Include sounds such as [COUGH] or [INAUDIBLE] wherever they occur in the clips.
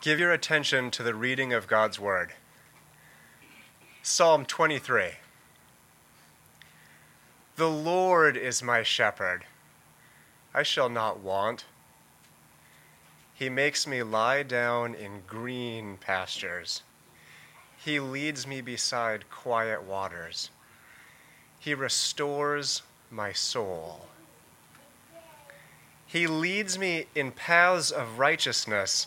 Give your attention to the reading of God's Word. Psalm 23. The Lord is my shepherd. I shall not want. He makes me lie down in green pastures. He leads me beside quiet waters. He restores my soul. He leads me in paths of righteousness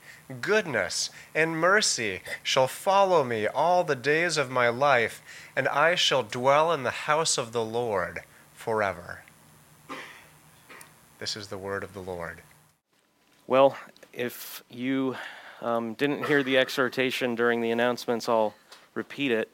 goodness and mercy shall follow me all the days of my life, and I shall dwell in the house of the Lord forever. This is the word of the Lord. Well, if you um, didn't hear the exhortation during the announcements, I'll repeat it.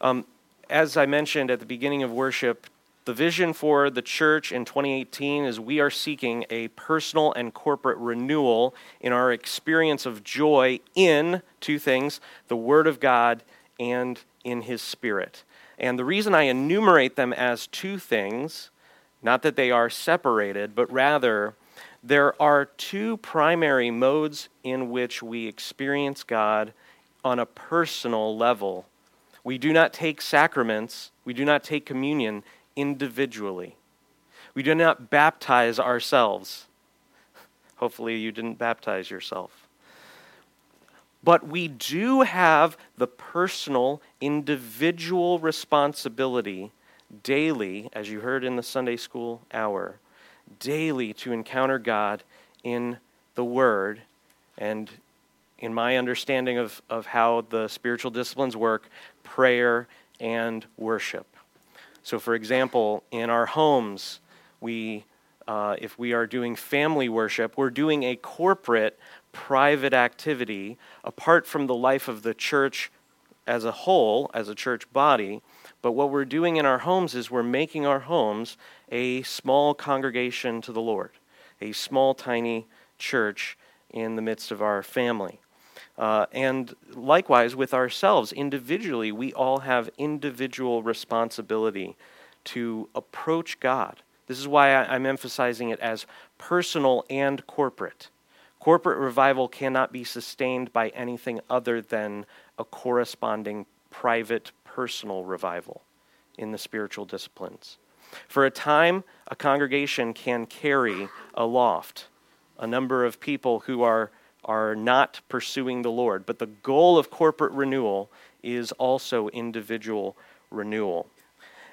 Um, as I mentioned at the beginning of worship, the vision for the church in 2018 is we are seeking a personal and corporate renewal in our experience of joy in two things the Word of God and in His Spirit. And the reason I enumerate them as two things, not that they are separated, but rather there are two primary modes in which we experience God on a personal level. We do not take sacraments, we do not take communion individually. We do not baptize ourselves. Hopefully, you didn't baptize yourself. But we do have the personal, individual responsibility daily, as you heard in the Sunday school hour, daily to encounter God in the Word and in my understanding of, of how the spiritual disciplines work, prayer and worship. So, for example, in our homes, we, uh, if we are doing family worship, we're doing a corporate, private activity apart from the life of the church as a whole, as a church body. But what we're doing in our homes is we're making our homes a small congregation to the Lord, a small, tiny church in the midst of our family. Uh, and likewise, with ourselves, individually, we all have individual responsibility to approach God. This is why I'm emphasizing it as personal and corporate. Corporate revival cannot be sustained by anything other than a corresponding private, personal revival in the spiritual disciplines. For a time, a congregation can carry aloft a number of people who are are not pursuing the Lord. But the goal of corporate renewal is also individual renewal.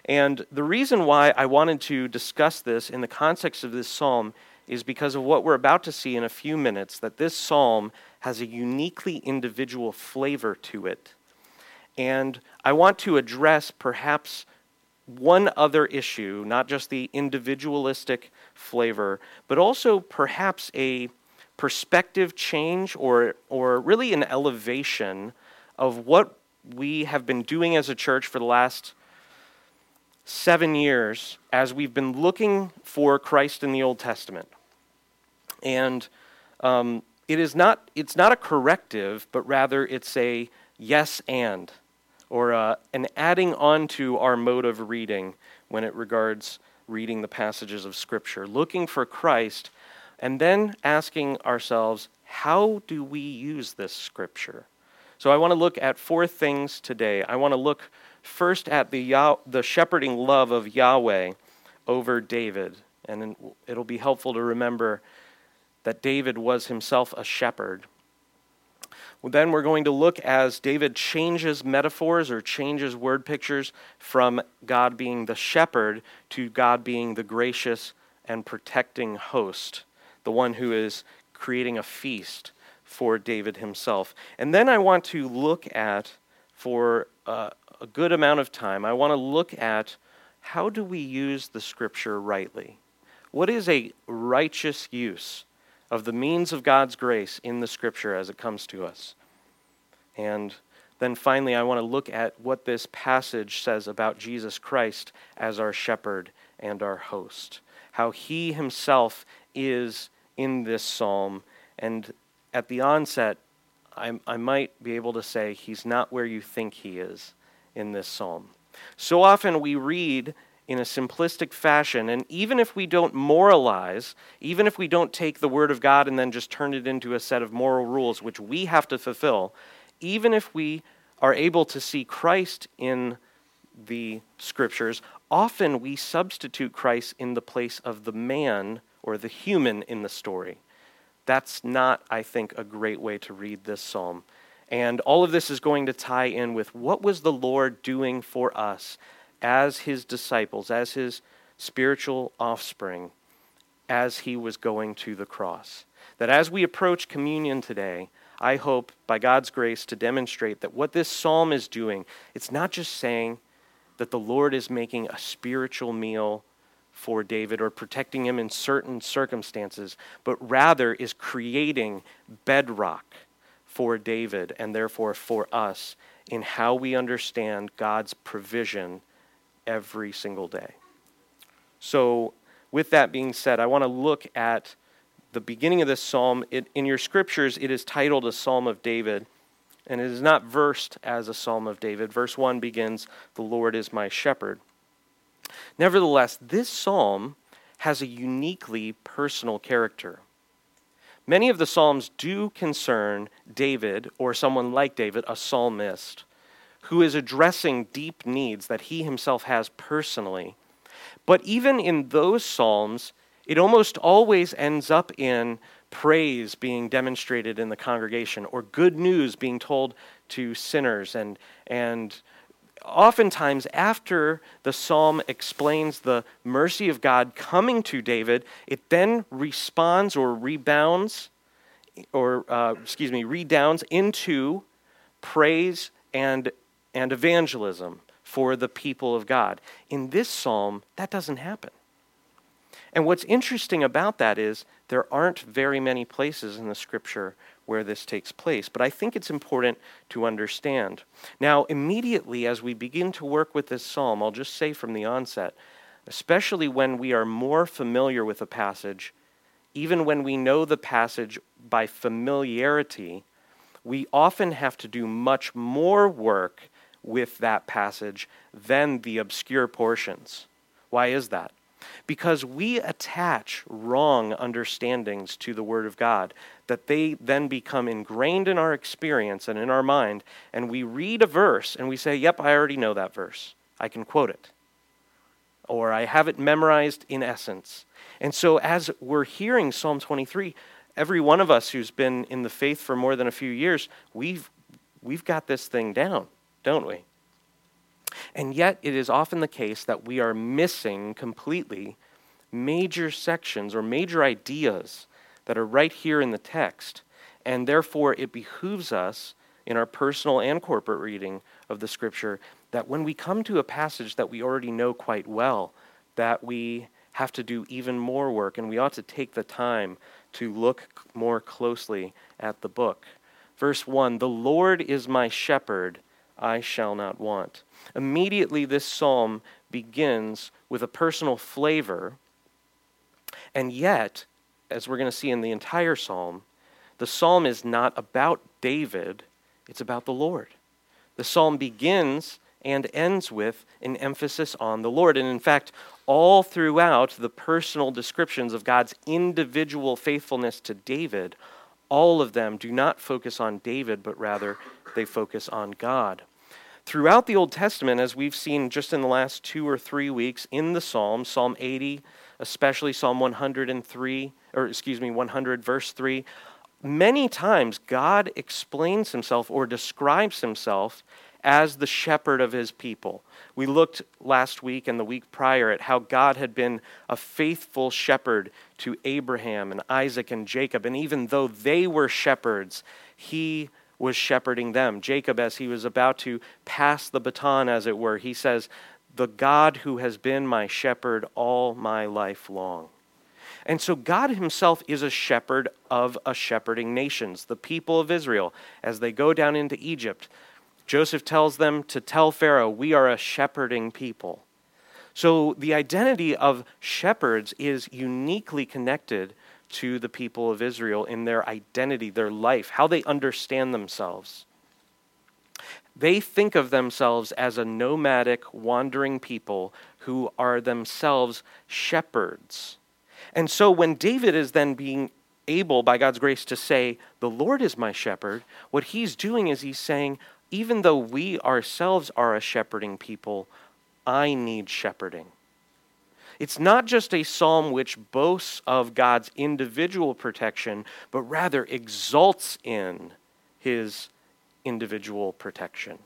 And the reason why I wanted to discuss this in the context of this psalm is because of what we're about to see in a few minutes that this psalm has a uniquely individual flavor to it. And I want to address perhaps one other issue, not just the individualistic flavor, but also perhaps a perspective change or, or really an elevation of what we have been doing as a church for the last seven years as we've been looking for Christ in the Old Testament. And um, it is not, it's not a corrective, but rather it's a yes and, or uh, an adding on to our mode of reading when it regards reading the passages of Scripture, looking for Christ and then asking ourselves, how do we use this scripture? So I want to look at four things today. I want to look first at the, Yah- the shepherding love of Yahweh over David. And it'll be helpful to remember that David was himself a shepherd. Well, then we're going to look as David changes metaphors or changes word pictures from God being the shepherd to God being the gracious and protecting host the one who is creating a feast for David himself. And then I want to look at, for uh, a good amount of time, I want to look at how do we use the scripture rightly? What is a righteous use of the means of God's grace in the scripture as it comes to us. And then finally, I want to look at what this passage says about Jesus Christ as our shepherd and our host. How he himself is in this psalm. And at the onset, I, I might be able to say he's not where you think he is in this psalm. So often we read in a simplistic fashion, and even if we don't moralize, even if we don't take the Word of God and then just turn it into a set of moral rules which we have to fulfill, even if we are able to see Christ in the Scriptures, often we substitute Christ in the place of the man or the human in the story. That's not, I think, a great way to read this psalm. And all of this is going to tie in with what was the Lord doing for us as his disciples, as his spiritual offspring, as he was going to the cross. That as we approach communion today, I hope, by God's grace, to demonstrate that what this psalm is doing, it's not just saying that the Lord is making a spiritual meal for David or protecting him in certain circumstances, but rather is creating bedrock for David and therefore for us in how we understand God's provision every single day. So, with that being said, I want to look at the beginning of this psalm. It, in your scriptures, it is titled a Psalm of David, and it is not versed as a Psalm of David. Verse 1 begins, The Lord is my shepherd. Nevertheless, this psalm has a uniquely personal character. Many of the psalms do concern David or someone like David, a psalmist, who is addressing deep needs that he himself has personally. But even in those psalms, it almost always ends up in praise being demonstrated in the congregation or good news being told to sinners and and oftentimes, after the psalm explains the mercy of God coming to David, it then responds or rebounds, or uh, excuse me, redounds into praise and, and evangelism for the people of God. In this psalm, that doesn't happen. And what's interesting about that is there aren't very many places in the scripture where this takes place, but I think it's important to understand. Now, immediately as we begin to work with this psalm, I'll just say from the onset, especially when we are more familiar with a passage, even when we know the passage by familiarity, we often have to do much more work with that passage than the obscure portions. Why is that? Because we attach wrong understandings to the Word of God, that they then become ingrained in our experience and in our mind, and we read a verse and we say, Yep, I already know that verse. I can quote it. Or I have it memorized in essence. And so, as we're hearing Psalm 23, every one of us who's been in the faith for more than a few years, we've, we've got this thing down, don't we? And yet, it is often the case that we are missing completely major sections or major ideas that are right here in the text. And therefore, it behooves us in our personal and corporate reading of the scripture that when we come to a passage that we already know quite well, that we have to do even more work and we ought to take the time to look more closely at the book. Verse 1 The Lord is my shepherd, I shall not want. Immediately, this psalm begins with a personal flavor, and yet, as we're going to see in the entire psalm, the psalm is not about David, it's about the Lord. The psalm begins and ends with an emphasis on the Lord. And in fact, all throughout the personal descriptions of God's individual faithfulness to David, all of them do not focus on David, but rather they focus on God. Throughout the Old Testament, as we've seen just in the last two or three weeks in the Psalms, Psalm 80, especially Psalm 103, or excuse me, 100, verse 3, many times God explains himself or describes himself as the shepherd of his people. We looked last week and the week prior at how God had been a faithful shepherd to Abraham and Isaac and Jacob. And even though they were shepherds, he was shepherding them. Jacob, as he was about to pass the baton, as it were, he says, The God who has been my shepherd all my life long. And so God himself is a shepherd of a shepherding nations, the people of Israel. As they go down into Egypt, Joseph tells them to tell Pharaoh, We are a shepherding people. So the identity of shepherds is uniquely connected to the people of Israel in their identity, their life, how they understand themselves. They think of themselves as a nomadic, wandering people who are themselves shepherds. And so when David is then being able, by God's grace, to say, The Lord is my shepherd, what he's doing is he's saying, Even though we ourselves are a shepherding people, I need shepherding. It's not just a psalm which boasts of God's individual protection, but rather exalts in his individual protection.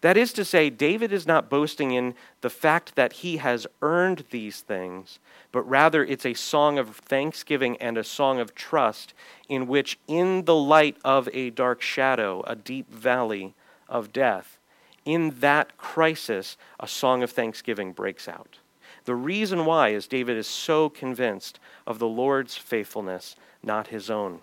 That is to say, David is not boasting in the fact that he has earned these things, but rather it's a song of thanksgiving and a song of trust in which, in the light of a dark shadow, a deep valley of death, in that crisis, a song of thanksgiving breaks out. The reason why is David is so convinced of the Lord's faithfulness, not his own.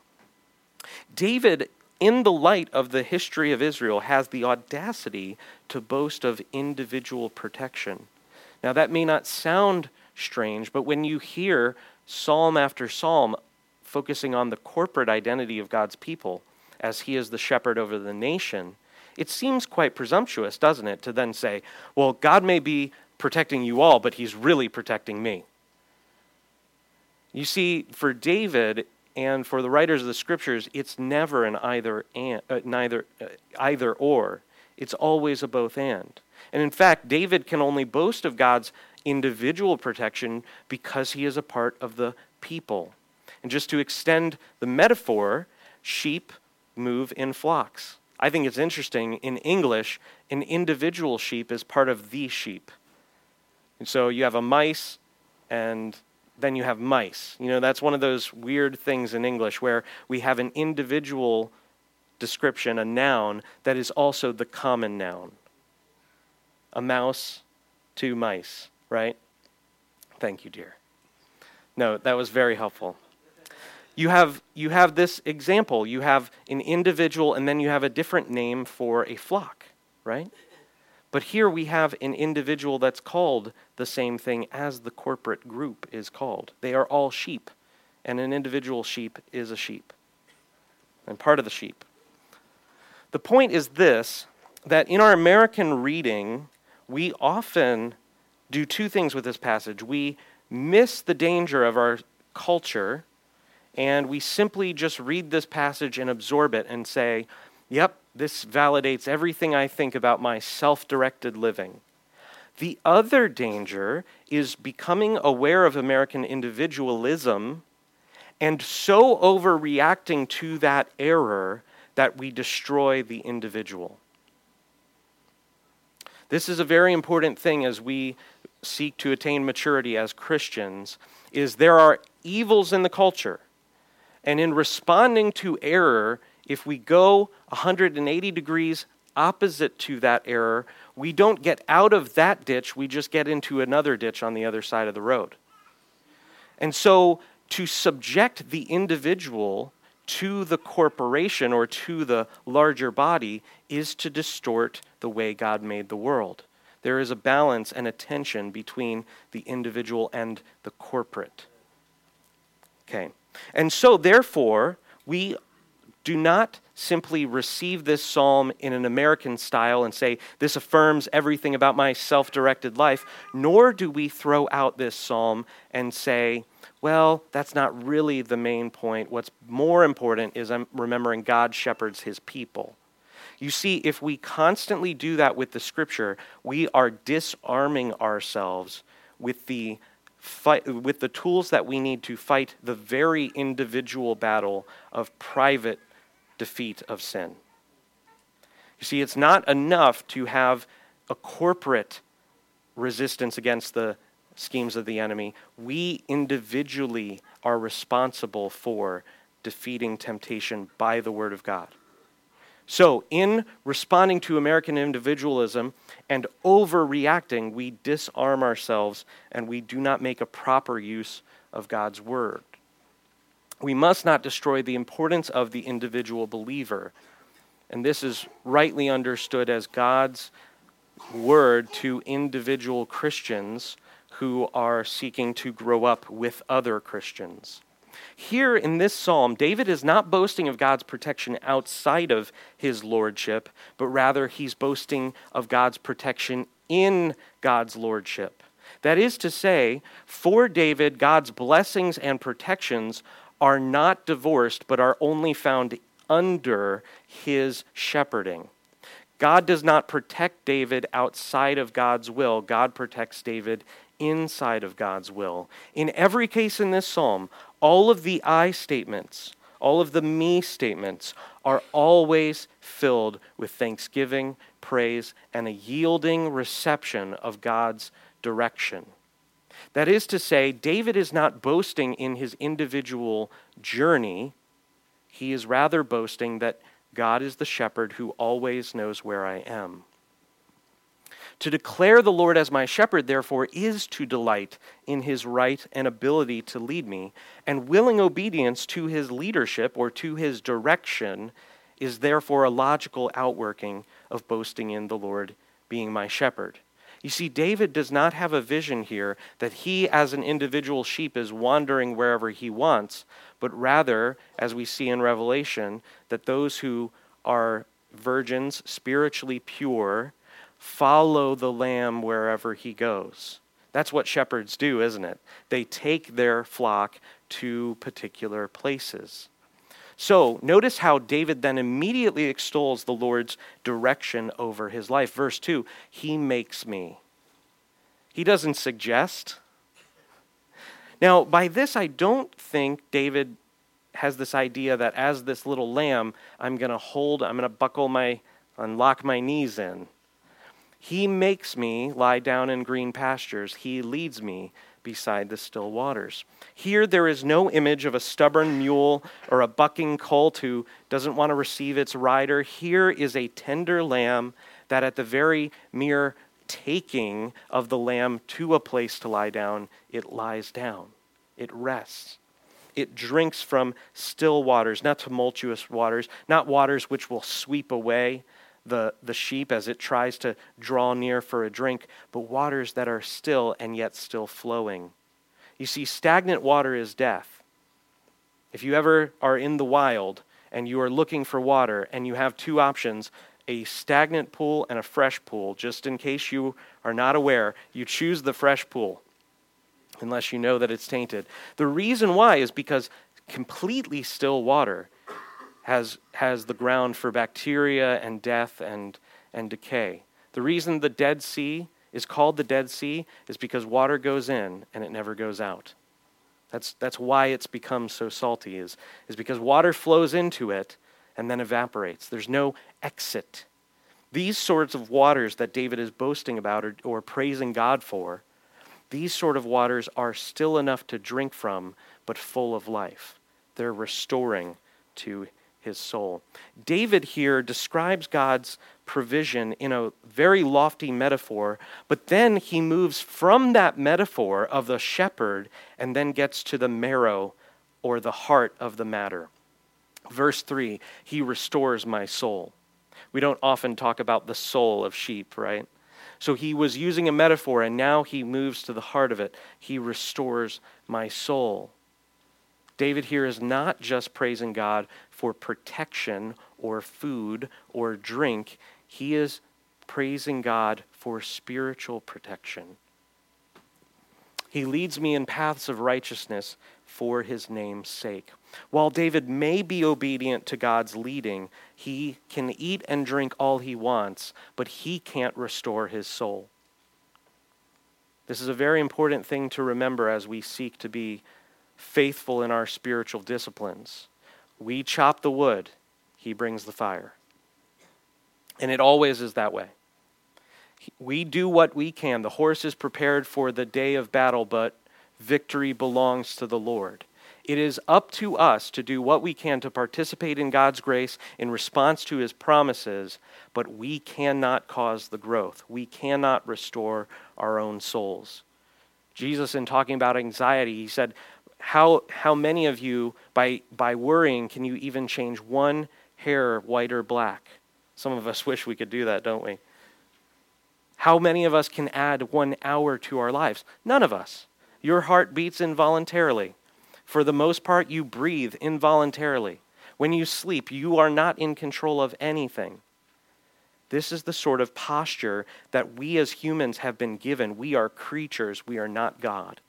David in the light of the history of Israel, has the audacity to boast of individual protection. Now, that may not sound strange, but when you hear psalm after psalm focusing on the corporate identity of God's people as he is the shepherd over the nation, it seems quite presumptuous, doesn't it, to then say, well, God may be protecting you all, but he's really protecting me. You see, for David, and for the writers of the scriptures, it's never an either and, uh, neither uh, either or. It's always a both and. And in fact, David can only boast of God's individual protection because he is a part of the people. And just to extend the metaphor, sheep move in flocks. I think it's interesting in English, an individual sheep is part of the sheep. And so you have a mice and then you have mice. You know, that's one of those weird things in English where we have an individual description, a noun, that is also the common noun. A mouse, two mice, right? Thank you, dear. No, that was very helpful. You have, you have this example. You have an individual, and then you have a different name for a flock, right? But here we have an individual that's called the same thing as the corporate group is called. They are all sheep, and an individual sheep is a sheep, and part of the sheep. The point is this that in our American reading, we often do two things with this passage. We miss the danger of our culture, and we simply just read this passage and absorb it and say, yep, this validates everything I think about my self directed living. The other danger is becoming aware of American individualism and so overreacting to that error that we destroy the individual. This is a very important thing as we seek to attain maturity as Christians is there are evils in the culture. And in responding to error, if we go 180 degrees opposite to that error, we don't get out of that ditch, we just get into another ditch on the other side of the road. And so to subject the individual to the corporation or to the larger body is to distort the way God made the world. There is a balance and a tension between the individual and the corporate. Okay. And so, therefore, we do not simply receive this psalm in an American style and say, This affirms everything about my self directed life, nor do we throw out this psalm and say, Well, that's not really the main point. What's more important is I'm remembering God shepherds his people. You see, if we constantly do that with the scripture, we are disarming ourselves with the fight, with the tools that we need to fight the very individual battle of private defeat of sin. You see, it's not enough to have a corporate resistance against the schemes of the enemy. We individually are responsible for defeating temptation by the Word of God. So, in responding to American individualism and overreacting, we disarm ourselves and we do not make a proper use of God's word. We must not destroy the importance of the individual believer. And this is rightly understood as God's word to individual Christians who are seeking to grow up with other Christians. Here in this psalm, David is not boasting of God's protection outside of his lordship, but rather he's boasting of God's protection in God's lordship. That is to say, for David, God's blessings and protections are not divorced, but are only found under his shepherding. God does not protect David outside of God's will. God protects David inside of God's will. In every case in this psalm, all of the I statements, all of the me statements are always filled with thanksgiving, praise, and a yielding reception of God's direction. That is to say, David is not boasting in his individual journey. He is rather boasting that God is the shepherd who always knows where I am. To declare the Lord as my shepherd, therefore, is to delight in his right and ability to lead me, and willing obedience to his leadership or to his direction is therefore a logical outworking of boasting in the Lord being my shepherd. You see, David does not have a vision here that he, as an individual sheep, is wandering wherever he wants, but rather, as we see in Revelation, that those who are virgins, spiritually pure, follow the lamb wherever he goes. That's what shepherds do, isn't it? They take their flock to particular places. So, notice how David then immediately extols the Lord's direction over his life. Verse 2 He makes me. He doesn't suggest. Now, by this, I don't think David has this idea that as this little lamb, I'm going to hold, I'm going to buckle my, unlock my knees in. He makes me lie down in green pastures. He leads me beside the still waters. Here, there is no image of a stubborn mule or a bucking colt who doesn't want to receive its rider. Here is a tender lamb that, at the very mere taking of the lamb to a place to lie down, it lies down, it rests it drinks from still waters, not tumultuous waters, not waters which will sweep away the, the sheep as it tries to draw near for a drink, but waters that are still and yet still flowing. You see, stagnant water is death. If you ever are in the wild and you are looking for water and you have two options, a stagnant pool and a fresh pool, just in case you are not aware, you choose the fresh pool unless you know that it's tainted. The reason why is because completely still water has, has the ground for bacteria and death and, and decay. The reason the Dead Sea is called the Dead Sea is because water goes in and it never goes out. That's, that's why it's become so salty, is, is because water flows into it and then evaporates. There's no exit. These sorts of waters that David is boasting about or, or praising God for these sort of waters are still enough to drink from, but full of life. They're restoring to his soul. David here describes God's provision in a very lofty metaphor, but then he moves from that metaphor of the shepherd and then gets to the marrow or the heart of the matter. Verse 3 He restores my soul. We don't often talk about the soul of sheep, right? So he was using a metaphor, and now he moves to the heart of it. He restores my soul. David here is not just praising God for protection or food or drink, he is praising God for spiritual protection. He leads me in paths of righteousness for his name's sake. While David may be obedient to God's leading, he can eat and drink all he wants, but he can't restore his soul. This is a very important thing to remember as we seek to be faithful in our spiritual disciplines. We chop the wood, he brings the fire. And it always is that way. We do what we can. The horse is prepared for the day of battle, but victory belongs to the Lord. It is up to us to do what we can to participate in God's grace in response to his promises, but we cannot cause the growth. We cannot restore our own souls. Jesus, in talking about anxiety, he said, how, how many of you, by, by worrying, can you even change one hair white or black? Some of us [LAUGHS] wish we could do that, don't we? How many of us can add one hour to our lives? None of us. Your heart beats involuntarily. For the most part, you breathe involuntarily. When you sleep, you are not in control of anything. This is the sort of posture that we as humans have been given. We are creatures, we are not God.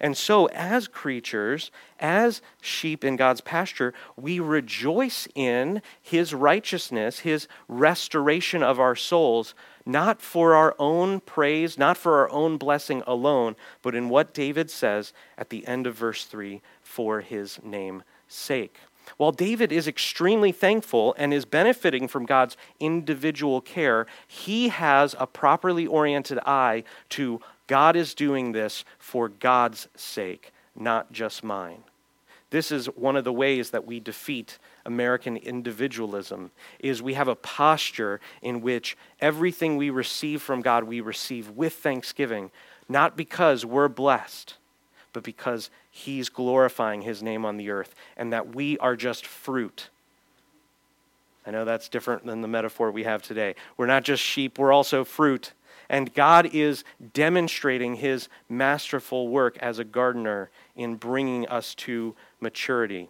And so, as creatures, as sheep in God's pasture, we rejoice in His righteousness, His restoration of our souls, not for our own praise, not for our own blessing alone, but in what David says at the end of verse 3 for His name's sake. While David is extremely thankful and is benefiting from God's individual care, he has a properly oriented eye to God is doing this for God's sake, not just mine. This is one of the ways that we defeat American individualism is we have a posture in which everything we receive from God we receive with thanksgiving, not because we're blessed, but because he's glorifying his name on the earth and that we are just fruit. I know that's different than the metaphor we have today. We're not just sheep, we're also fruit. And God is demonstrating his masterful work as a gardener in bringing us to maturity.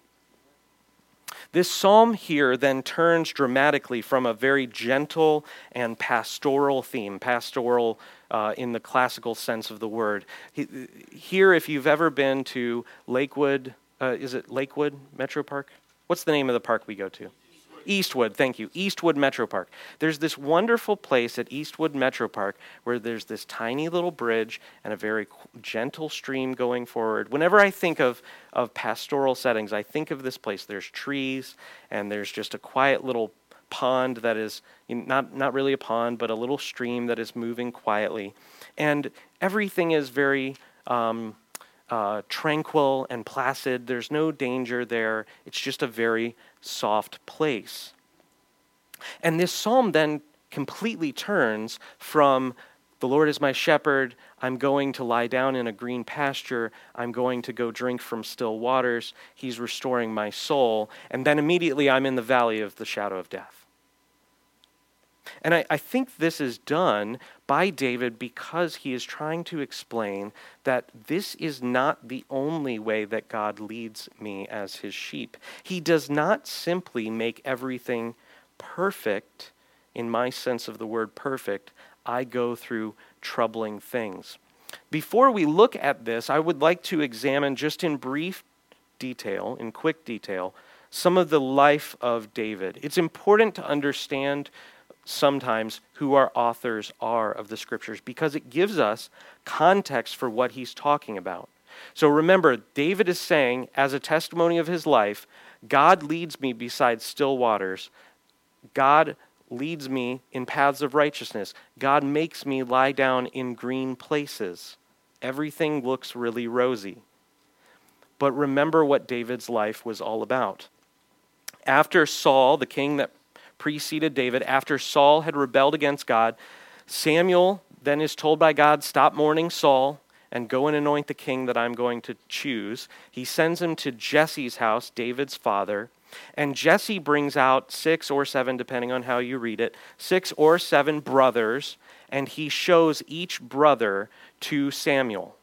This psalm here then turns dramatically from a very gentle and pastoral theme, pastoral uh, in the classical sense of the word. Here, if you've ever been to Lakewood, uh, is it Lakewood Metro Park? What's the name of the park we go to? Eastwood, thank you. Eastwood Metro Park. There's this wonderful place at Eastwood Metro Park where there's this tiny little bridge and a very gentle stream going forward. Whenever I think of, of pastoral settings, I think of this place. There's trees and there's just a quiet little pond that is not, not really a pond, but a little stream that is moving quietly. And everything is very. Um, uh, tranquil and placid. There's no danger there. It's just a very soft place. And this psalm then completely turns from the Lord is my shepherd, I'm going to lie down in a green pasture, I'm going to go drink from still waters, He's restoring my soul, and then immediately I'm in the valley of the shadow of death. And I, I, think this is done by David because he is trying to explain that this is not the only way that God leads me as his sheep. He does not simply make everything perfect, in my sense of the word perfect. I go through troubling things. Before we look at this, I would like to examine just in brief detail, in quick detail, some of the life of David. It's important to understand sometimes who our authors are of the scriptures because it gives us context for what he's talking about. So remember, David is saying, as a testimony of his life, God leads me beside still waters. God leads me in paths of righteousness. God makes me lie down in green places. Everything looks really rosy. But remember what David's life was all about. After Saul, the king that preceded David after Saul had rebelled against God. Samuel then is told by God, Stop mourning Saul and go and anoint the king that I'm going to choose. He sends him to Jesse's house, David's father. And Jesse brings out six or seven, depending on how you read it, six or seven brothers, and he shows each brother to Samuel.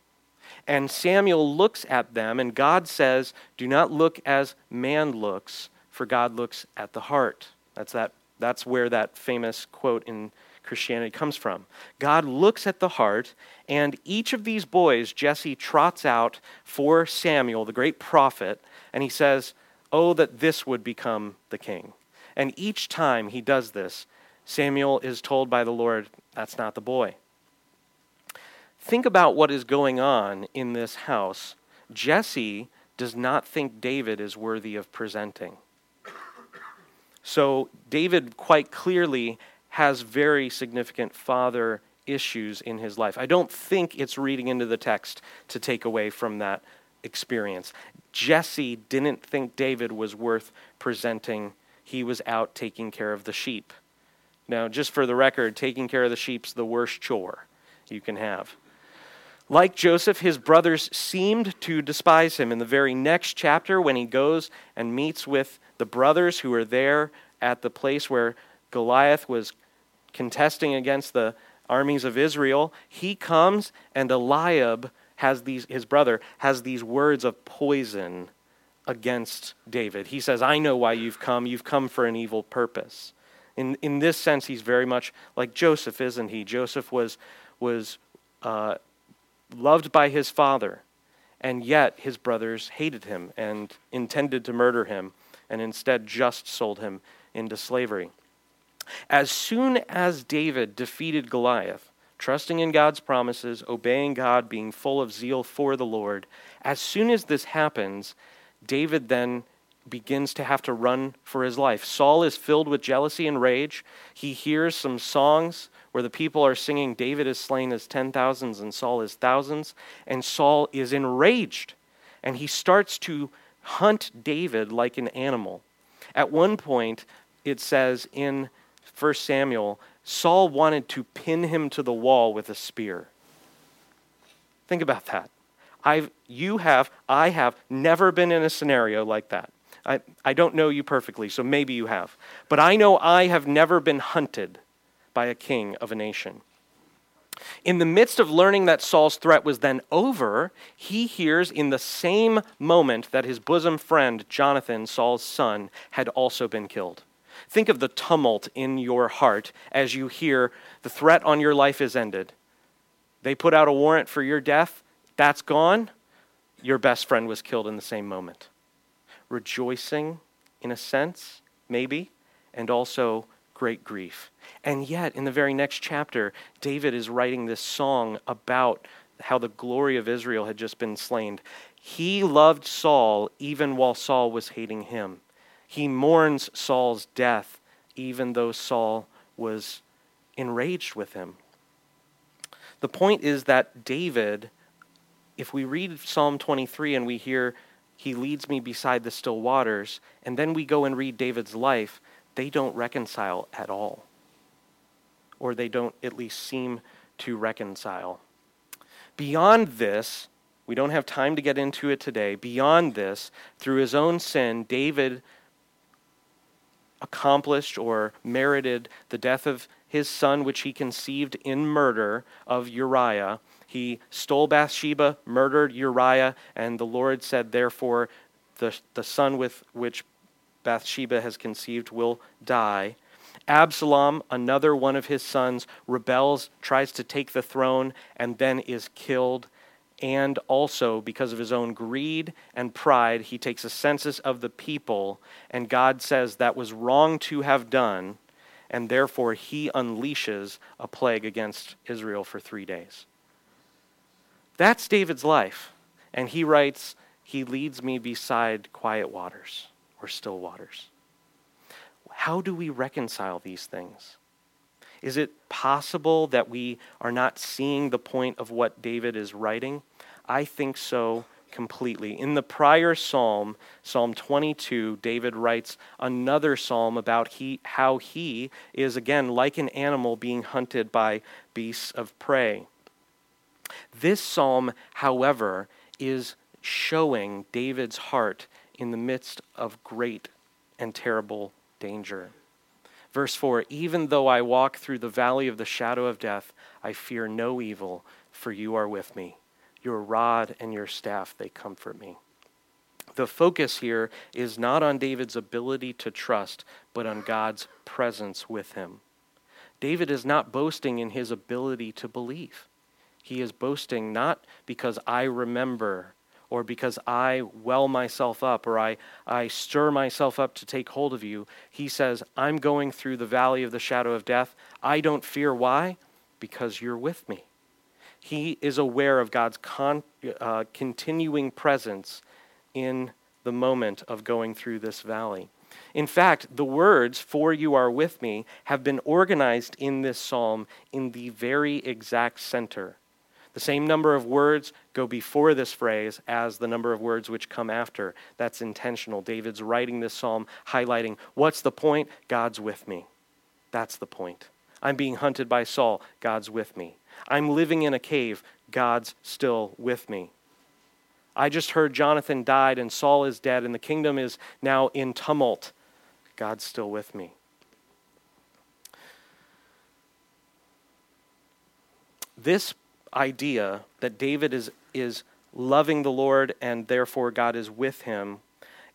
And Samuel looks at them, and God says, Do not look as man looks, for God looks at the heart. That's, that, that's where that famous quote in Christianity comes from. God looks at the heart, and each of these boys, Jesse trots out for Samuel, the great prophet, and he says, Oh, that this would become the king. And each time he does this, Samuel is told by the Lord, That's not the boy. Think about what is going on in this house. Jesse does not think David is worthy of presenting. So David quite clearly has very significant father issues in his life. I don't think it's reading into the text to take away from that experience. Jesse didn't think David was worth presenting. He was out taking care of the sheep. Now, just for the record, taking care of the sheep's the worst chore you can have. Like Joseph, his brothers seemed to despise him. In the very next chapter, when he goes and meets with the brothers who are there at the place where Goliath was contesting against the armies of Israel, he comes and Eliab has these his brother has these words of poison against David. He says, "I know why you've come. You've come for an evil purpose." In in this sense, he's very much like Joseph, isn't he? Joseph was was uh, loved by his father, and yet his brothers hated him and intended to murder him, and instead just sold him into slavery. As soon as David defeated Goliath, trusting in God's promises, obeying God, being full of zeal for the Lord, as soon as this happens, David then begins to have to run for his life. Saul is filled with jealousy and rage. He hears some songs where the people are singing, David is slain as ten thousands and Saul is thousands. And Saul is enraged. And he starts to hunt David like an animal. At one point, it says in 1 Samuel, Saul wanted to pin him to the wall with a spear. Think about that. I've, you have, I have never been in a scenario like that. I, I don't know you perfectly, so maybe you have. But I know I have never been hunted by a king of a nation. In the midst of learning that Saul's threat was then over, he hears in the same moment that his bosom friend, Jonathan, Saul's son, had also been killed. Think of the tumult in your heart as you hear the threat on your life is ended. They put out a warrant for your death, that's gone. Your best friend was killed in the same moment. Rejoicing, in a sense, maybe, and also great grief. And yet, in the very next chapter, David is writing this song about how the glory of Israel had just been slain. He loved Saul even while Saul was hating him. He mourns Saul's death even though Saul was enraged with him. The point is that David, if we read Psalm 23 and we hear, He leads me beside the still waters, and then we go and read David's life, they don't reconcile at all. Or they don't at least seem to reconcile. Beyond this, we don't have time to get into it today. Beyond this, through his own sin, David accomplished or merited the death of his son, which he conceived in murder of Uriah. He stole Bathsheba, murdered Uriah, and the Lord said, Therefore, the, the son with which Bathsheba has conceived will die. Absalom, another one of his sons, rebels, tries to take the throne, and then is killed. And also, because of his own greed and pride, he takes a census of the people, and God says that was wrong to have done, and therefore he unleashes a plague against Israel for three days. That's David's life. And he writes, He leads me beside quiet waters or still waters. How do we reconcile these things? Is it possible that we are not seeing the point of what David is writing? I think so completely. In the prior psalm, Psalm 22, David writes another psalm about he, how he is, again, like an animal being hunted by beasts of prey. This psalm, however, is showing David's heart in the midst of great and terrible danger. Verse 4 Even though I walk through the valley of the shadow of death, I fear no evil, for you are with me. Your rod and your staff, they comfort me. The focus here is not on David's ability to trust, but on God's presence with him. David is not boasting in his ability to believe. He is boasting not because I remember or because I well myself up or I, I stir myself up to take hold of you. He says, I'm going through the valley of the shadow of death. I don't fear. Why? Because you're with me. He is aware of God's con, uh, continuing presence in the moment of going through this valley. In fact, the words, for you are with me, have been organized in this psalm in the very exact center the same number of words go before this phrase as the number of words which come after. That's intentional. David's writing this psalm highlighting what's the point? God's with me. That's the point. I'm being hunted by Saul. God's with me. I'm living in a cave. God's still with me. I just heard Jonathan died and Saul is dead and the kingdom is now in tumult. God's still with me. This idea that David is, is loving the Lord and therefore God is with him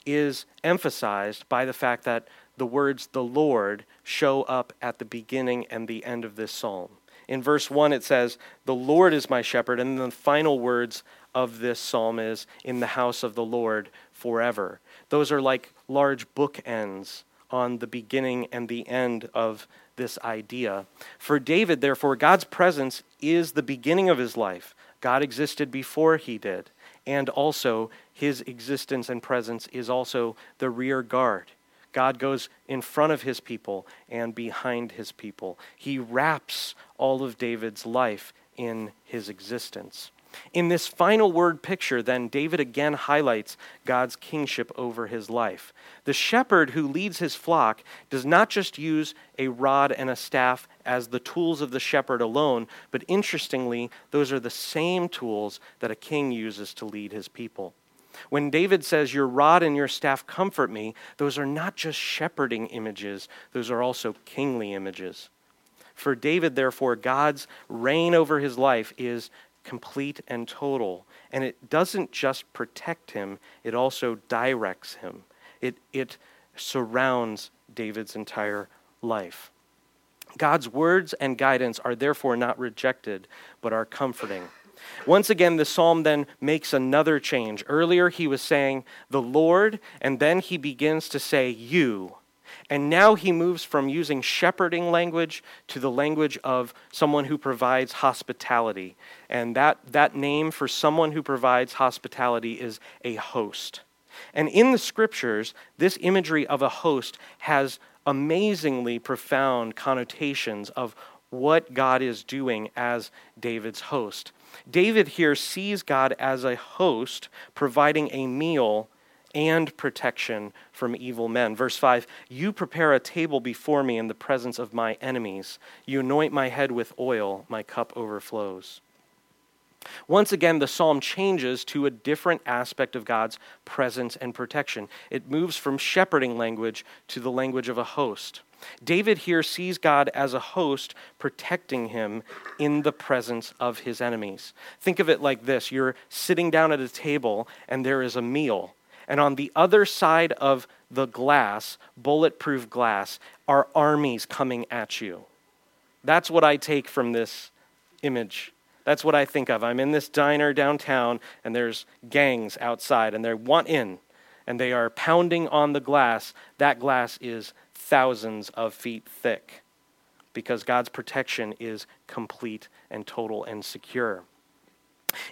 is emphasized by the fact that the words the Lord show up at the beginning and the end of this psalm. In verse 1, it says, The Lord is my shepherd. And the final words of this psalm is, In the house of the Lord forever. Those are like large bookends on the beginning and the end of this idea. For David, therefore, God's presence is the beginning of his life. God existed before he did. And also, his existence and presence is also the rear guard. God goes in front of his people and behind his people. He wraps all of David's life in his existence. In this final word picture, then, David again highlights God's kingship over his life. The shepherd who leads his flock does not just use a rod and a staff as the tools of the shepherd alone, but interestingly, those are the same tools that a king uses to lead his people. When David says, Your rod and your staff comfort me, those are not just shepherding images, those are also kingly images. For David, therefore, God's reign over his life is complete and total. And it doesn't just protect him, it also directs him. It, it surrounds David's entire life. God's words and guidance are therefore not rejected, but are comforting. Once again, the psalm then makes another change. Earlier, he was saying, the Lord, and then he begins to say, you. And now he moves from using shepherding language to the language of someone who provides hospitality. And that, that name for someone who provides hospitality is a host. And in the scriptures, this imagery of a host has amazingly profound connotations of what God is doing as David's host. David here sees God as a host providing a meal and protection from evil men. Verse 5 You prepare a table before me in the presence of my enemies. You anoint my head with oil, my cup overflows. Once again, the psalm changes to a different aspect of God's presence and protection. It moves from shepherding language to the language of a host. David here sees God as a host protecting him in the presence of his enemies. Think of it like this you're sitting down at a table and there is a meal and on the other side of the glass, bulletproof glass, are armies coming at you. That's what I take from this image. That's what I think of. I'm in this diner downtown, and there's gangs outside, and they want in, and they are pounding on the glass. That glass is thousands of feet thick because God's protection is complete and total and secure.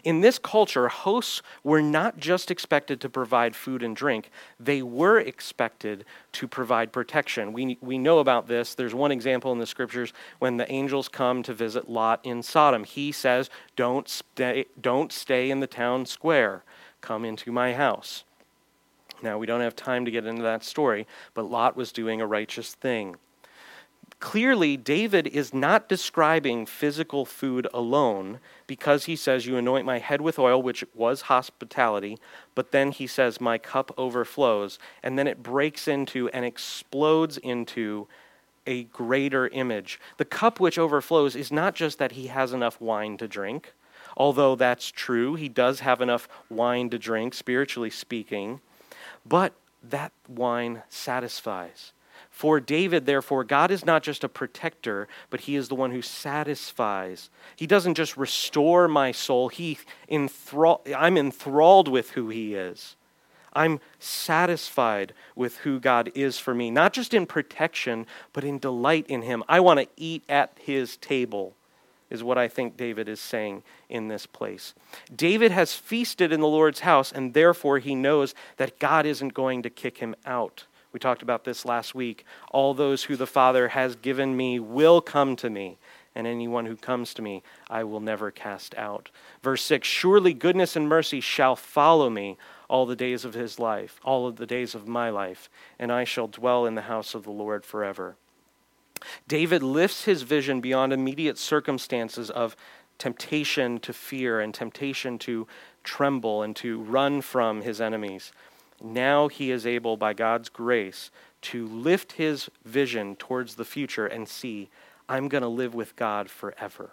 In this culture, hosts were not just expected to provide food and drink, they were expected to provide protection. We, we know about this. There's one example in the scriptures when the angels come to visit Lot in Sodom. He says, Don't stay, don't stay in the town square, come into my house. Now, we don't have time to get into that story, but Lot was doing a righteous thing clearly, David is not describing physical food alone because he says, You anoint my head with oil, which was hospitality, but then he says, My cup overflows. And then it breaks into and explodes into a greater image. The cup which overflows is not just that he has enough wine to drink, although that's true. He does have enough wine to drink, spiritually speaking, but that wine satisfies. For David, therefore, God is not just a protector, but he is the one who satisfies. He doesn't just restore my soul, he enthral- I'm enthralled with who he is. I'm satisfied with who God is for me, not just in protection, but in delight in him. I want to eat at his table, is what I think David is saying in this place. David has feasted in the Lord's house, and therefore he knows that God isn't going to kick him out. We talked about this last week. All those who the Father has given me will come to me, and anyone who comes to me I will never cast out. Verse 6 Surely goodness and mercy shall follow me all the days of his life, all of the days of my life, and I shall dwell in the house of the Lord forever. David lifts his vision beyond immediate circumstances of temptation to fear and temptation to tremble and to run from his enemies. Now he is able, by God's grace, to lift his vision towards the future and see, I'm going to live with God forever.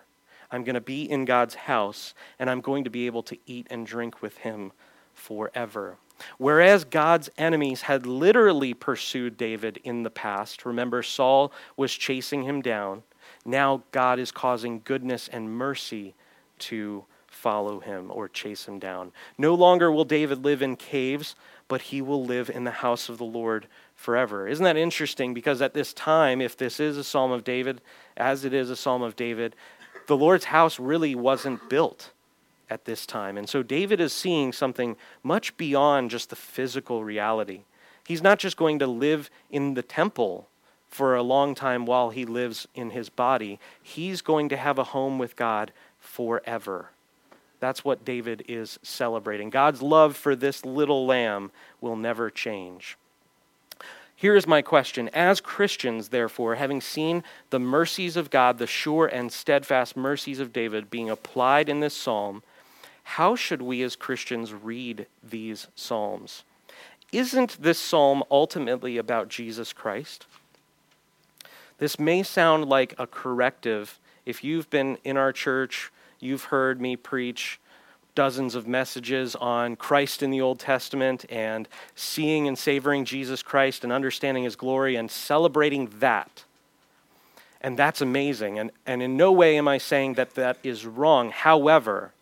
I'm going to be in God's house, and I'm going to be able to eat and drink with him forever. Whereas God's enemies had literally pursued David in the past, remember, Saul was chasing him down. Now God is causing goodness and mercy to follow him or chase him down. No longer will David live in caves, but he will live in the house of the Lord forever. Isn't that interesting? Because at this time, if this is a psalm of David, as it is a psalm of David, the Lord's house really wasn't built at this time. And so David is seeing something much beyond just the physical reality. He's not just going to live in the temple for a long time while he lives in his body, he's going to have a home with God forever. That's what David is celebrating. God's love for this little lamb will never change. Here is my question. As Christians, therefore, having seen the mercies of God, the sure and steadfast mercies of David being applied in this psalm, how should we as Christians read these psalms? Isn't this psalm ultimately about Jesus Christ? This may sound like a corrective. If you've been in our church You've heard me preach dozens of messages on Christ in the Old Testament and seeing and savoring Jesus Christ and understanding his glory and celebrating that. And that's amazing. And, and in no way am I saying that that is wrong. However,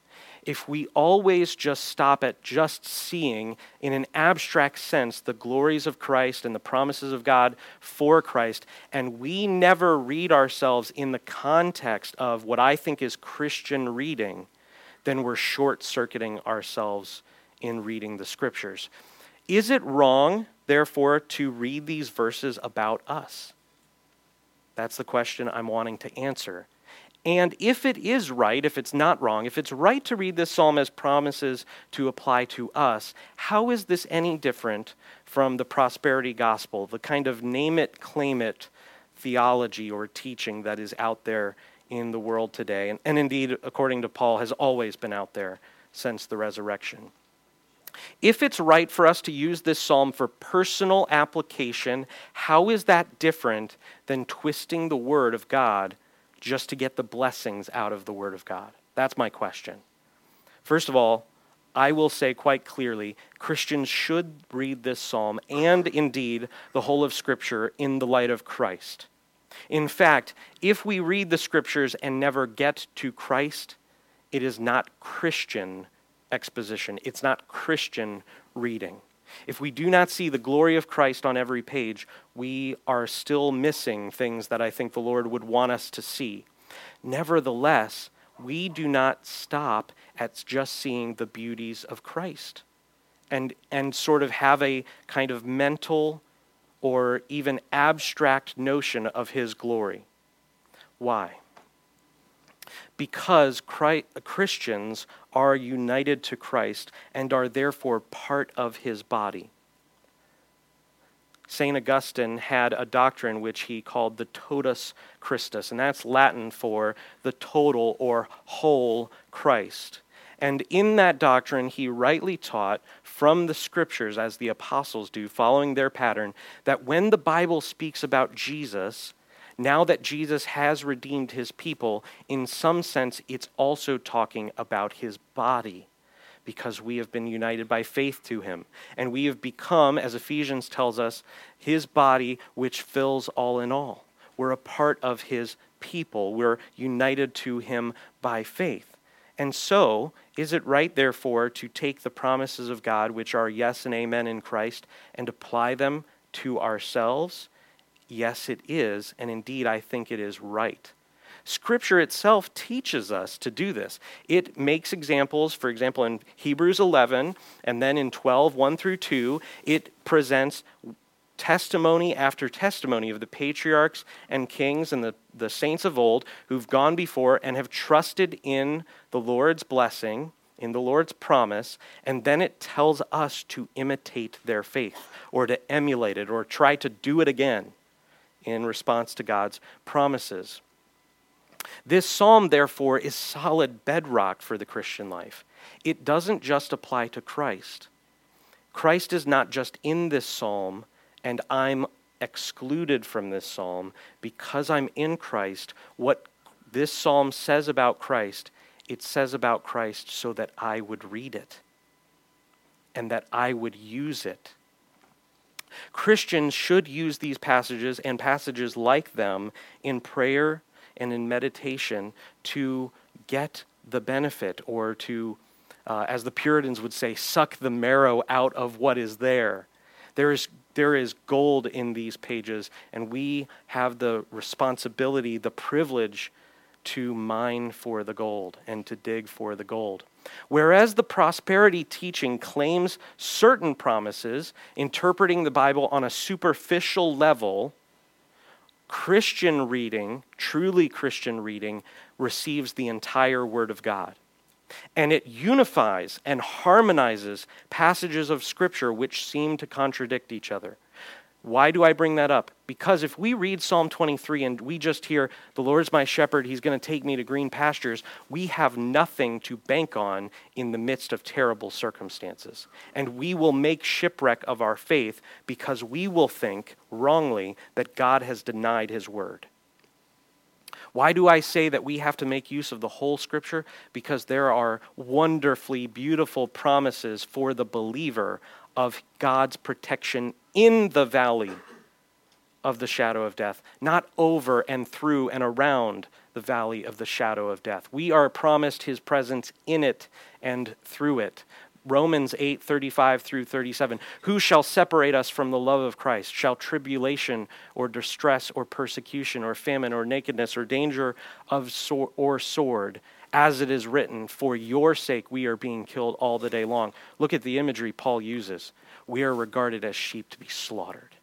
if we always just stop at just seeing, in an abstract sense, the glories of Christ and the promises of God for Christ, and we never read ourselves in the context of what I think is Christian reading, then we're short circuiting ourselves in reading the scriptures. Is it wrong, therefore, to read these verses about us? That's the question I'm wanting to answer. And if it is right, if it's not wrong, if it's right to read this psalm as promises to apply to us, how is this any different from the prosperity gospel, the kind of name it, claim it theology or teaching that is out there in the world today? And, and indeed, according to Paul, has always been out there since the resurrection. If it's right for us to use this psalm for personal application, how is that different than twisting the word of God just to get the blessings out of the Word of God? That's my question. First of all, I will say quite clearly Christians should read this psalm and indeed the whole of Scripture in the light of Christ. In fact, if we read the Scriptures and never get to Christ, it is not Christian exposition, it's not Christian reading. If we do not see the glory of Christ on every page, we are still missing things that I think the Lord would want us to see. Nevertheless, we do not stop at just seeing the beauties of Christ and, and sort of have a kind of mental or even abstract notion of his glory. Why? Because Christ, Christians are united to Christ and are therefore part of his body. St. Augustine had a doctrine which he called the totus Christus, and that's Latin for the total or whole Christ. And in that doctrine, he rightly taught from the scriptures, as the apostles do, following their pattern, that when the Bible speaks about Jesus, now that Jesus has redeemed his people, in some sense, it's also talking about his body because we have been united by faith to him. And we have become, as Ephesians tells us, his body which fills all in all. We're a part of his people, we're united to him by faith. And so, is it right, therefore, to take the promises of God, which are yes and amen in Christ, and apply them to ourselves? Yes, it is, and indeed I think it is right. Scripture itself teaches us to do this. It makes examples, for example, in Hebrews 11 and then in 12, 1 through 2, it presents testimony after testimony of the patriarchs and kings and the, the saints of old who've gone before and have trusted in the Lord's blessing, in the Lord's promise, and then it tells us to imitate their faith or to emulate it or try to do it again in response to God's promises. This psalm, therefore, is solid bedrock for the Christian life. It doesn't just apply to Christ. Christ is not just in this psalm, and I'm excluded from this psalm. Because I'm in Christ, what this psalm says about Christ, it says about Christ so that I would read it and that I would use it. Christians should use these passages and passages like them in prayer and in meditation to get the benefit or to, uh, as the Puritans would say, suck the marrow out of what is there. There is, there is gold in these pages, and we have the responsibility, the privilege to mine for the gold and to dig for the gold. Whereas the prosperity teaching claims certain promises, interpreting the Bible on a superficial level, Christian reading, truly Christian reading, receives the entire Word of God. And it unifies and harmonizes passages of Scripture which seem to contradict each other. Why do I bring that up? Because if we read Psalm 23 and we just hear, The Lord is my shepherd, he's going to take me to green pastures, we have nothing to bank on in the midst of terrible circumstances. And we will make shipwreck of our faith because we will think wrongly that God has denied his word. Why do I say that we have to make use of the whole scripture? Because there are wonderfully beautiful promises for the believer of God's protection in the valley of the shadow of death, not over and through and around the valley of the shadow of death. We are promised his presence in it and through it. Romans 8, 35 through 37. Who shall separate us from the love of Christ? Shall tribulation or distress or persecution or famine or nakedness or danger of or sword? As it is written, for your sake we are being killed all the day long. Look at the imagery Paul uses. We are regarded as sheep to be slaughtered.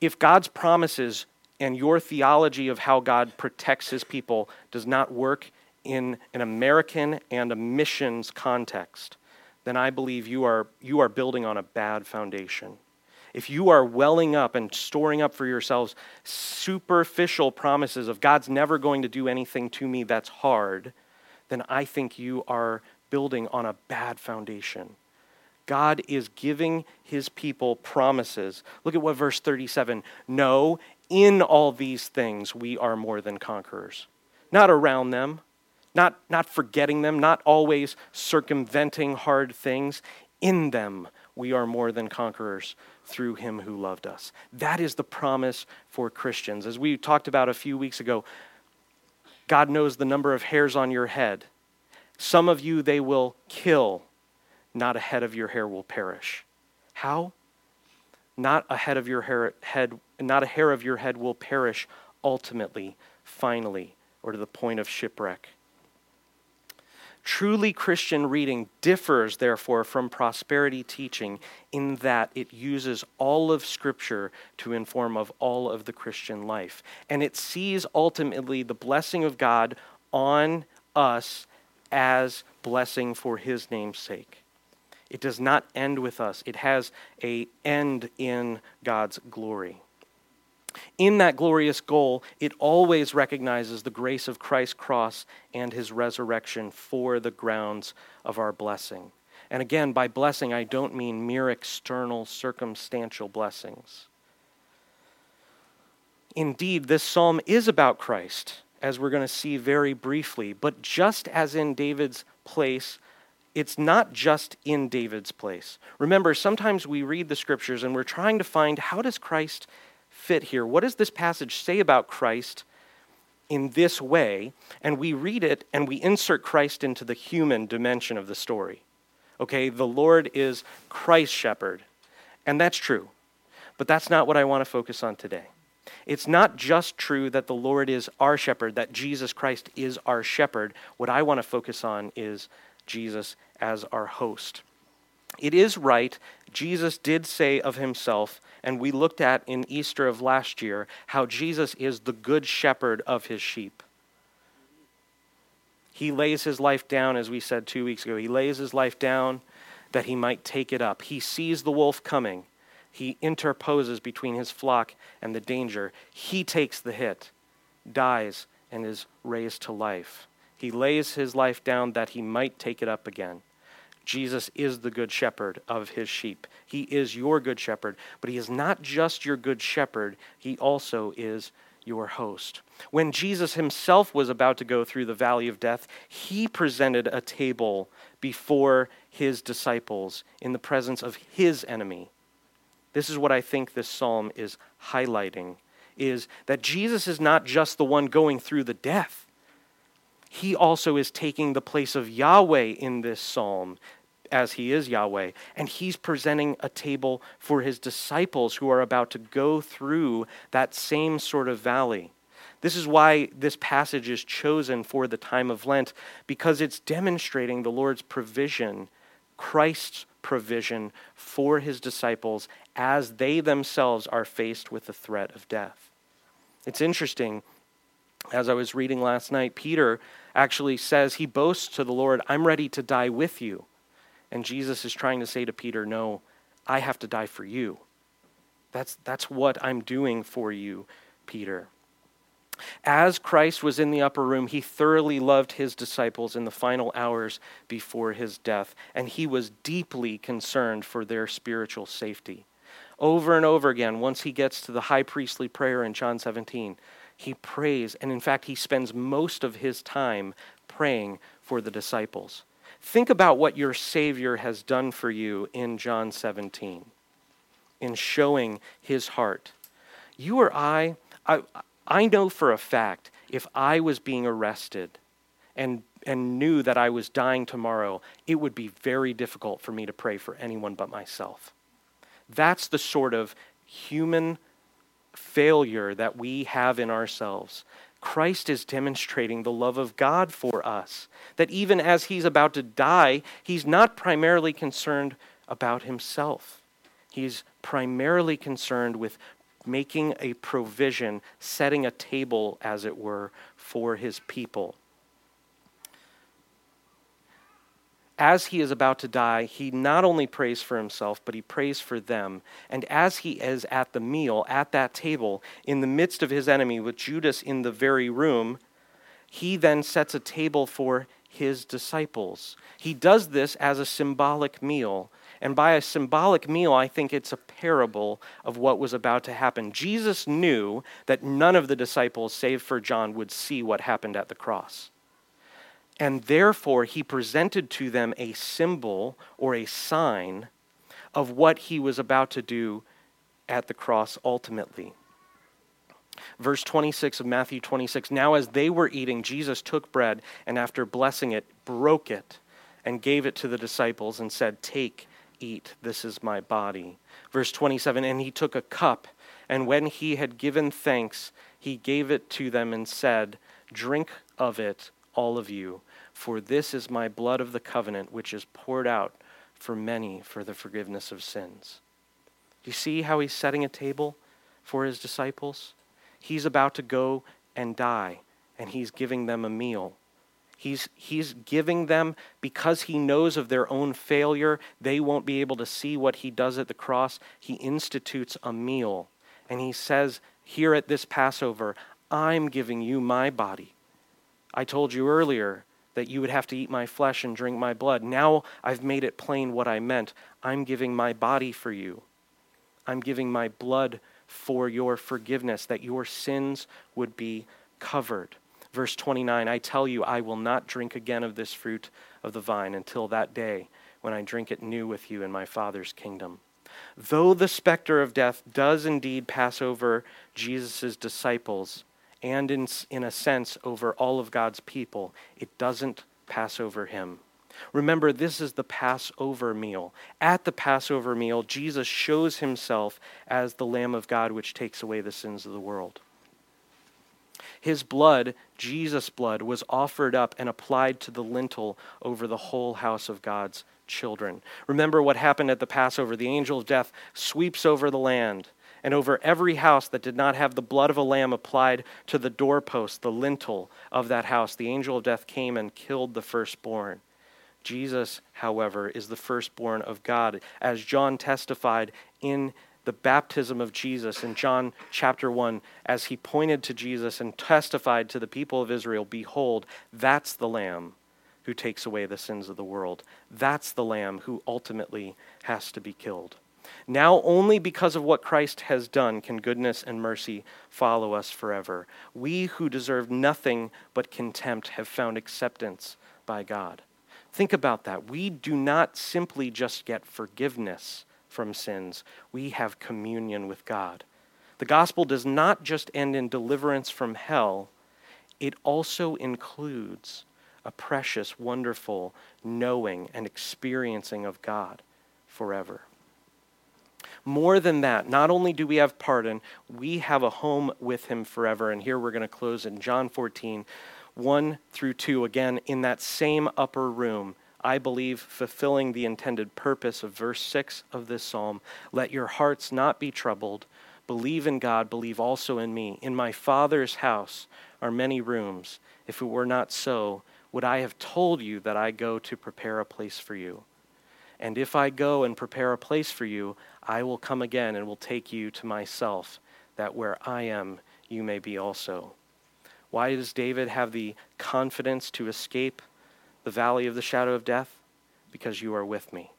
If God's promises and your theology of how God protects his people does not work in an American and a missions context, then I believe you are, you are building on a bad foundation if you are welling up and storing up for yourselves superficial promises of God's never going to do anything to me that's hard, then I think you are building on a bad foundation. God is giving his people promises. Look at what verse 37 No, in all these things we are more than conquerors. Not around them, not, not forgetting them, not always circumventing hard things. In them we are more than conquerors through him who loved us. That is the promise for Christians. As we talked about a few weeks ago, God knows the number of hairs on your head. Some of you they will kill, not a head of your hair will perish. How? Not a head of your hair, head, not a hair of your head will perish ultimately, finally, or to the point of shipwreck. Truly Christian reading differs, therefore, from prosperity teaching in that it uses all of Scripture to inform of all of the Christian life. And it sees ultimately the blessing of God on us as blessing for His name's sake. It does not end with us. It has a end in God's glory. In that glorious goal, it always recognizes the grace of Christ's cross and his resurrection for the grounds of our blessing. And again, by blessing, I don't mean mere external, circumstantial blessings. Indeed, this psalm is about Christ, as we're going to see very briefly. But just as in David's place, it's not just in David's place. Remember, sometimes we read the scriptures and we're trying to find how does Christ fit here? What does this passage say about Christ in this way? And we read it and we insert Christ into the human dimension of the story. Okay, the Lord is Christ's shepherd. And that's true. But that's not what I want to focus on today. It's not just true that the Lord is our shepherd, that Jesus Christ is our shepherd. What I want to focus on is Jesus as our host. It is right, Jesus did say of himself and we looked at in Easter of last year how Jesus is the good shepherd of his sheep. He lays his life down, as we said two weeks ago. He lays his life down that he might take it up. He sees the wolf coming. He interposes between his flock and the danger. He takes the hit. dies, and is raised to life. He lays his life down that he might take it up again. Jesus is the good shepherd of his sheep. He is your good shepherd, but he is not just your good shepherd, he also is your host. When Jesus himself was about to go through the valley of death, he presented a table before his disciples in the presence of his enemy. This is what I think this psalm is highlighting is that Jesus is not just the one going through the death. He also is taking the place of Yahweh in this psalm as he is Yahweh. And he's presenting a table for his disciples who are about to go through that same sort of valley. This is why this passage is chosen for the time of Lent, because it's demonstrating the Lord's provision, Christ's provision for his disciples as they themselves are faced with the threat of death. It's interesting, as I was reading last night, Peter actually says, he boasts to the Lord, I'm ready to die with you. And Jesus is trying to say to Peter, No, I have to die for you. That's, that's what I'm doing for you, Peter. As Christ was in the upper room, he thoroughly loved his disciples in the final hours before his death, and he was deeply concerned for their spiritual safety. Over and over again, once he gets to the high priestly prayer in John 17, he prays, and in fact, he spends most of his time praying for the disciples. Think about what your Savior has done for you in John 17, in showing his heart. You or I, I, I know for a fact if I was being arrested and, and knew that I was dying tomorrow, it would be very difficult for me to pray for anyone but myself. That's the sort of human failure that we have in ourselves. Christ is demonstrating the love of God for us. That even as he's about to die, he's not primarily concerned about himself. He's primarily concerned with making a provision, setting a table, as it were, for his people. As he is about to die, he not only prays for himself, but he prays for them. And as he is at the meal, at that table, in the midst of his enemy, with Judas in the very room, he then sets a table for his disciples. He does this as a symbolic meal. And by a symbolic meal, I think it's a parable of what was about to happen. Jesus knew that none of the disciples, save for John, would see what happened at the cross. And therefore, he presented to them a symbol or a sign of what he was about to do at the cross ultimately. Verse 26 of Matthew 26 Now, as they were eating, Jesus took bread and, after blessing it, broke it and gave it to the disciples and said, Take, eat, this is my body. Verse 27 And he took a cup, and when he had given thanks, he gave it to them and said, Drink of it, all of you. For this is my blood of the covenant, which is poured out for many for the forgiveness of sins. Do you see how he's setting a table for his disciples? He's about to go and die, and he's giving them a meal. He's, he's giving them, because he knows of their own failure, they won't be able to see what he does at the cross. He institutes a meal. And he says, Here at this Passover, I'm giving you my body. I told you earlier that you would have to eat my flesh and drink my blood. Now I've made it plain what I meant. I'm giving my body for you, I'm giving my blood for your forgiveness, that your sins would be covered. Verse 29 I tell you, I will not drink again of this fruit of the vine until that day when I drink it new with you in my Father's kingdom. Though the specter of death does indeed pass over Jesus' disciples, and in, in a sense over all of God's people, it doesn't pass over him. Remember, this is the Passover meal. At the Passover meal, Jesus shows himself as the Lamb of God which takes away the sins of the world. His blood, Jesus' blood, was offered up and applied to the lintel over the whole house of God's children. Remember what happened at the Passover. The angel of death sweeps over the land and over every house that did not have the blood of a lamb applied to the doorpost, the lintel of that house, the angel of death came and killed the firstborn. Jesus, however, is the firstborn of God, as John testified in the baptism of Jesus in John chapter 1 as he pointed to Jesus and testified to the people of Israel Behold, that's the Lamb who takes away the sins of the world. That's the Lamb who ultimately has to be killed. Now, only because of what Christ has done can goodness and mercy follow us forever. We who deserve nothing but contempt have found acceptance by God. Think about that. We do not simply just get forgiveness from sins, we have communion with God. The gospel does not just end in deliverance from hell, it also includes a precious, wonderful knowing and experiencing of God forever. More than that, not only do we have pardon, we have a home with Him forever. And here we're going to close in John 14, 1 through 2, again, in that same upper room. I believe, fulfilling the intended purpose of verse 6 of this psalm. Let your hearts not be troubled. Believe in God, believe also in me. In my Father's house are many rooms. If it were not so, would I have told you that I go to prepare a place for you? And if I go and prepare a place for you, I will come again and will take you to myself, that where I am, you may be also. Why does David have the confidence to escape the valley of the shadow of death? Because you are with me.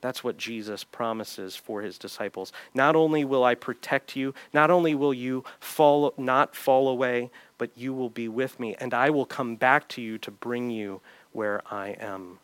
That's what Jesus promises for his disciples. Not only will I protect you, not only will you fall, not fall away, but you will be with me, and I will come back to you to bring you where I am.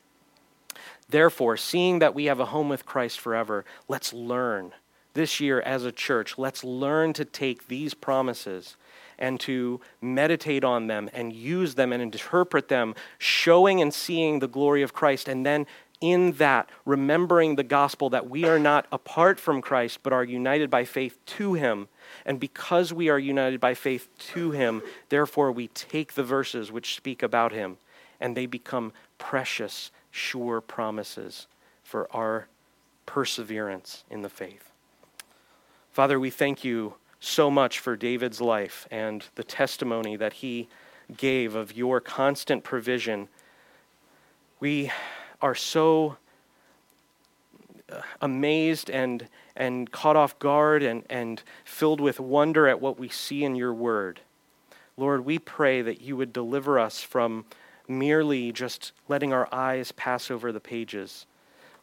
Therefore, seeing that we have a home with Christ forever, let's learn this year as a church, let's learn to take these promises and to meditate on them and use them and interpret them, showing and seeing the glory of Christ, and then in that, remembering the gospel that we are not apart from Christ, but are united by faith to Him. And because we are united by faith to Him, therefore we take the verses which speak about Him, and they become precious, sure promises for our perseverance in the faith. Father, we thank you so much for David's life and the testimony that he gave of your constant provision. We are so uh, amazed and, and caught off guard and, and filled with wonder at what we see in your word. Lord, we pray that you would deliver us from merely just letting our eyes pass over the pages.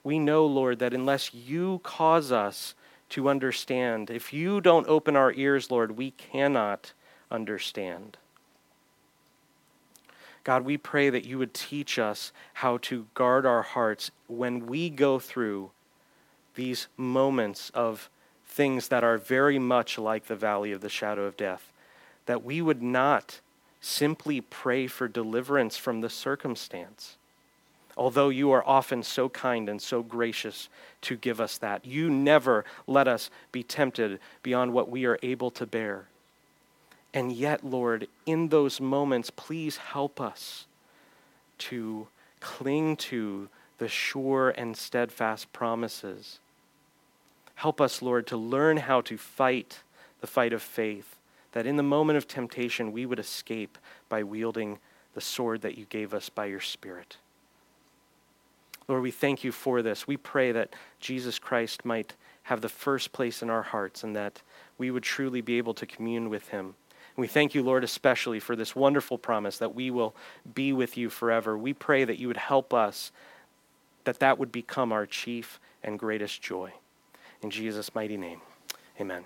We know, Lord, that unless you cause us to understand. If you don't open our ears, Lord, we cannot understand. God, we pray that you would teach us how to guard our hearts when we go through these moments of things that are very much like the valley of the shadow of death, that we would not simply pray for deliverance from the circumstance although you are often so kind and so gracious to give us that. You never let us be tempted beyond what we are able to bear. And yet, Lord, in those moments, please help us to cling to the sure and steadfast promises. Help us, Lord, to learn how to fight the fight of faith, that in the moment of temptation we would escape by wielding the sword that you gave us by your Spirit. Lord, we thank you for this. We pray that Jesus Christ might have the first place in our hearts and that we would truly be able to commune with him. We thank you, Lord, especially for this wonderful promise that we will be with you forever. We pray that you would help us, that that would become our chief and greatest joy. In Jesus' mighty name, amen.